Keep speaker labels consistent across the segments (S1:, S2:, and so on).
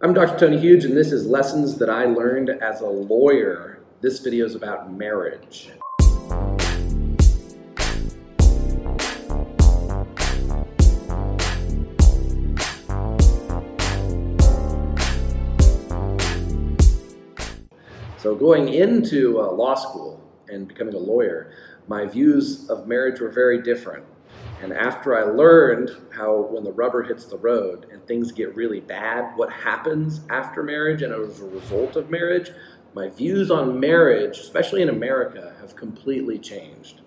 S1: I'm Dr. Tony Huge, and this is Lessons That I Learned as a Lawyer. This video is about marriage. So, going into uh, law school and becoming a lawyer, my views of marriage were very different. And after I learned how when the rubber hits the road and things get really bad, what happens after marriage and as a result of marriage, my views on marriage, especially in America, have completely changed.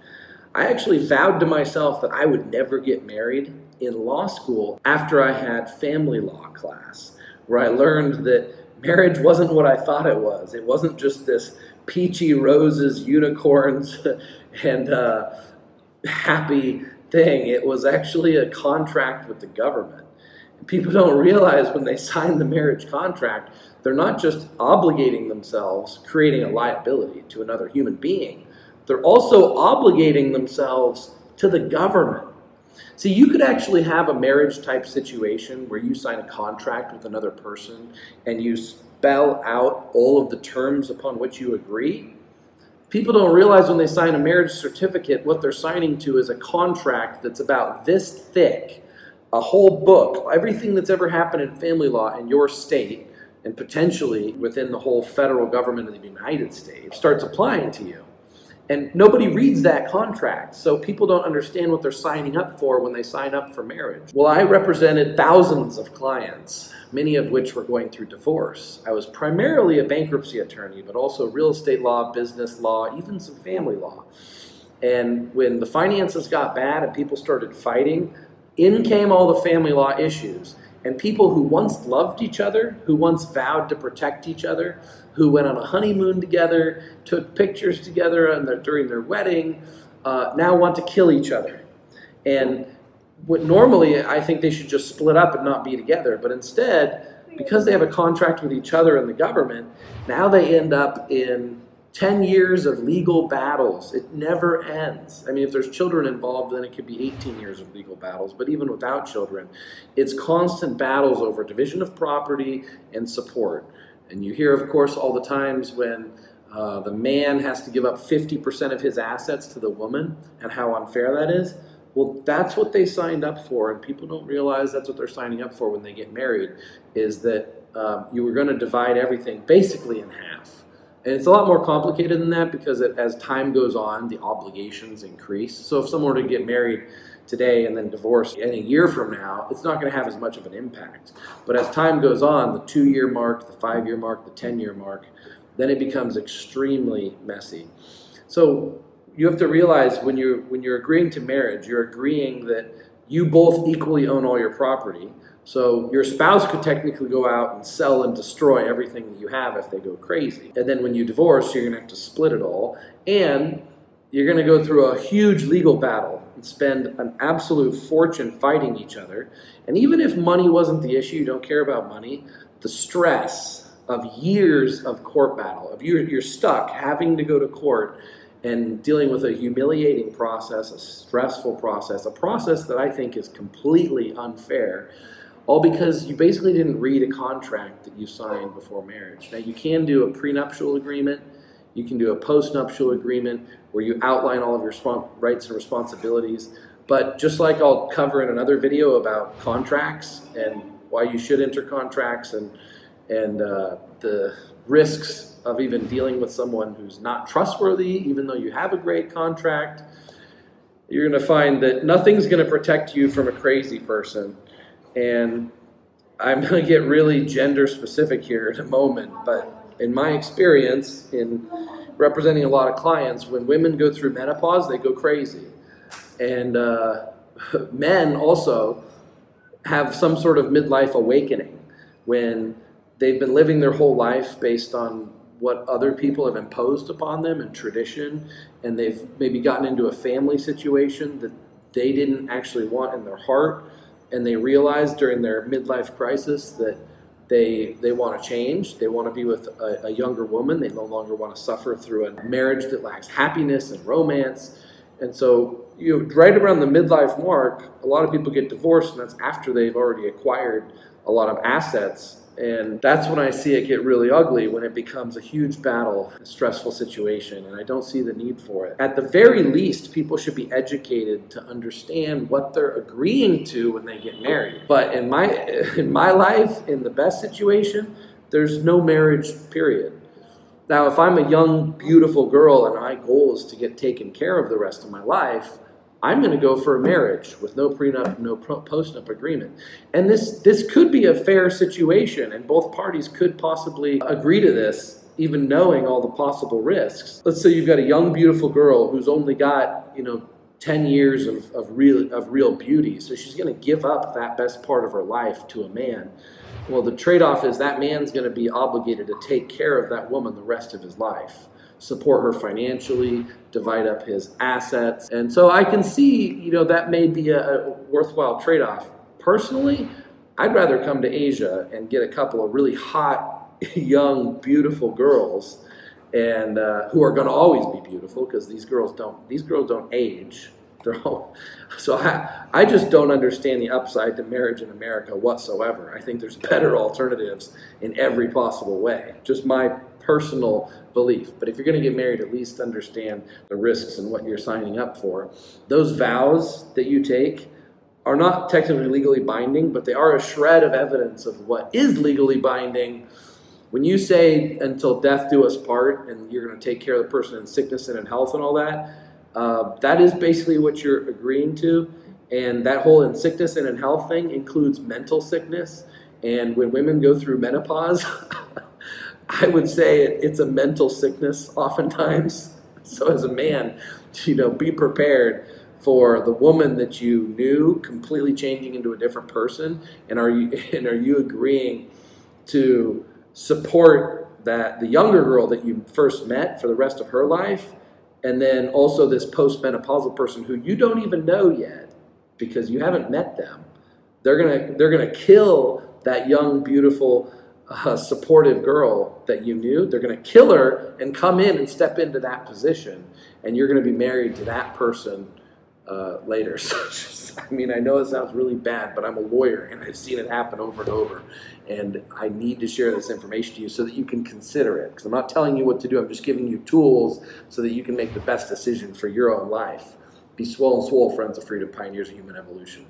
S1: I actually vowed to myself that I would never get married in law school after I had family law class, where I learned that marriage wasn't what I thought it was. It wasn't just this peachy roses, unicorns, and uh, happy thing. It was actually a contract with the government. People don't realize when they sign the marriage contract, they're not just obligating themselves, creating a liability to another human being, they're also obligating themselves to the government. See, you could actually have a marriage type situation where you sign a contract with another person and you spell out all of the terms upon which you agree. People don't realize when they sign a marriage certificate, what they're signing to is a contract that's about this thick, a whole book, everything that's ever happened in family law in your state, and potentially within the whole federal government of the United States, starts applying to you. And nobody reads that contract, so people don't understand what they're signing up for when they sign up for marriage. Well, I represented thousands of clients many of which were going through divorce. I was primarily a bankruptcy attorney, but also real estate law, business law, even some family law. And when the finances got bad and people started fighting, in came all the family law issues. And people who once loved each other, who once vowed to protect each other, who went on a honeymoon together, took pictures together their, during their wedding, uh, now want to kill each other. And what normally I think they should just split up and not be together, but instead, because they have a contract with each other and the government, now they end up in 10 years of legal battles. It never ends. I mean, if there's children involved, then it could be 18 years of legal battles, but even without children, it's constant battles over division of property and support. And you hear, of course, all the times when uh, the man has to give up 50% of his assets to the woman and how unfair that is. Well, that's what they signed up for, and people don't realize that's what they're signing up for when they get married, is that um, you were going to divide everything basically in half. And it's a lot more complicated than that because it, as time goes on, the obligations increase. So if someone were to get married today and then divorce in a year from now, it's not going to have as much of an impact. But as time goes on, the two year mark, the five year mark, the 10 year mark, then it becomes extremely messy. So you have to realize when you're when you're agreeing to marriage, you're agreeing that you both equally own all your property. So your spouse could technically go out and sell and destroy everything that you have if they go crazy. And then when you divorce, you're going to have to split it all, and you're going to go through a huge legal battle and spend an absolute fortune fighting each other. And even if money wasn't the issue, you don't care about money, the stress of years of court battle, of you, you're stuck having to go to court and dealing with a humiliating process, a stressful process, a process that I think is completely unfair, all because you basically didn't read a contract that you signed before marriage. Now, you can do a prenuptial agreement, you can do a postnuptial agreement where you outline all of your rights and responsibilities. But just like I'll cover in another video about contracts and why you should enter contracts and and uh, the risks of even dealing with someone who's not trustworthy, even though you have a great contract. You're going to find that nothing's going to protect you from a crazy person. And I'm going to get really gender specific here in a moment, but in my experience, in representing a lot of clients, when women go through menopause, they go crazy. And uh, men also have some sort of midlife awakening when they've been living their whole life based on what other people have imposed upon them and tradition, and they've maybe gotten into a family situation that they didn't actually want in their heart, and they realize during their midlife crisis that they they want to change. They want to be with a, a younger woman. They no longer want to suffer through a marriage that lacks happiness and romance. And so, you know, right around the midlife mark, a lot of people get divorced, and that's after they've already acquired a lot of assets And that's when I see it get really ugly when it becomes a huge battle, a stressful situation, and I don't see the need for it. At the very least, people should be educated to understand what they're agreeing to when they get married. But in my in my life, in the best situation, there's no marriage period. Now, if I'm a young, beautiful girl and my goal is to get taken care of the rest of my life, I'm going to go for a marriage with no prenup, no postnup agreement. And this, this could be a fair situation, and both parties could possibly agree to this, even knowing all the possible risks. Let's say you've got a young, beautiful girl who's only got, you know, 10 years of, of, real, of real beauty. So she's going to give up that best part of her life to a man. Well, the trade off is that man's going to be obligated to take care of that woman the rest of his life support her financially, divide up his assets. And so I can see, you know, that may be a, a worthwhile trade off. Personally, I'd rather come to Asia and get a couple of really hot, young, beautiful girls and uh, who are going to always be beautiful because these girls don't these girls don't age so I, I just don't understand the upside to marriage in America whatsoever. I think there's better alternatives in every possible way. Just my personal belief. But if you're going to get married, at least understand the risks and what you're signing up for. Those vows that you take are not technically legally binding, but they are a shred of evidence of what is legally binding. When you say until death do us part, and you're going to take care of the person in sickness and in health and all that, uh, that is basically what you're agreeing to. And that whole in sickness and in health thing includes mental sickness. And when women go through menopause, I would say it, it's a mental sickness oftentimes. So as a man, you know, be prepared for the woman that you knew completely changing into a different person, and are you and are you agreeing to support that the younger girl that you first met for the rest of her life, and then also this postmenopausal person who you don't even know yet because you haven't met them. They're gonna they're gonna kill that young beautiful a supportive girl that you knew, they're going to kill her and come in and step into that position, and you're going to be married to that person uh, later. So, I mean, I know it sounds really bad, but I'm a lawyer and I've seen it happen over and over. And I need to share this information to you so that you can consider it. Because I'm not telling you what to do, I'm just giving you tools so that you can make the best decision for your own life. Be swole and swole, friends of freedom, pioneers of human evolution.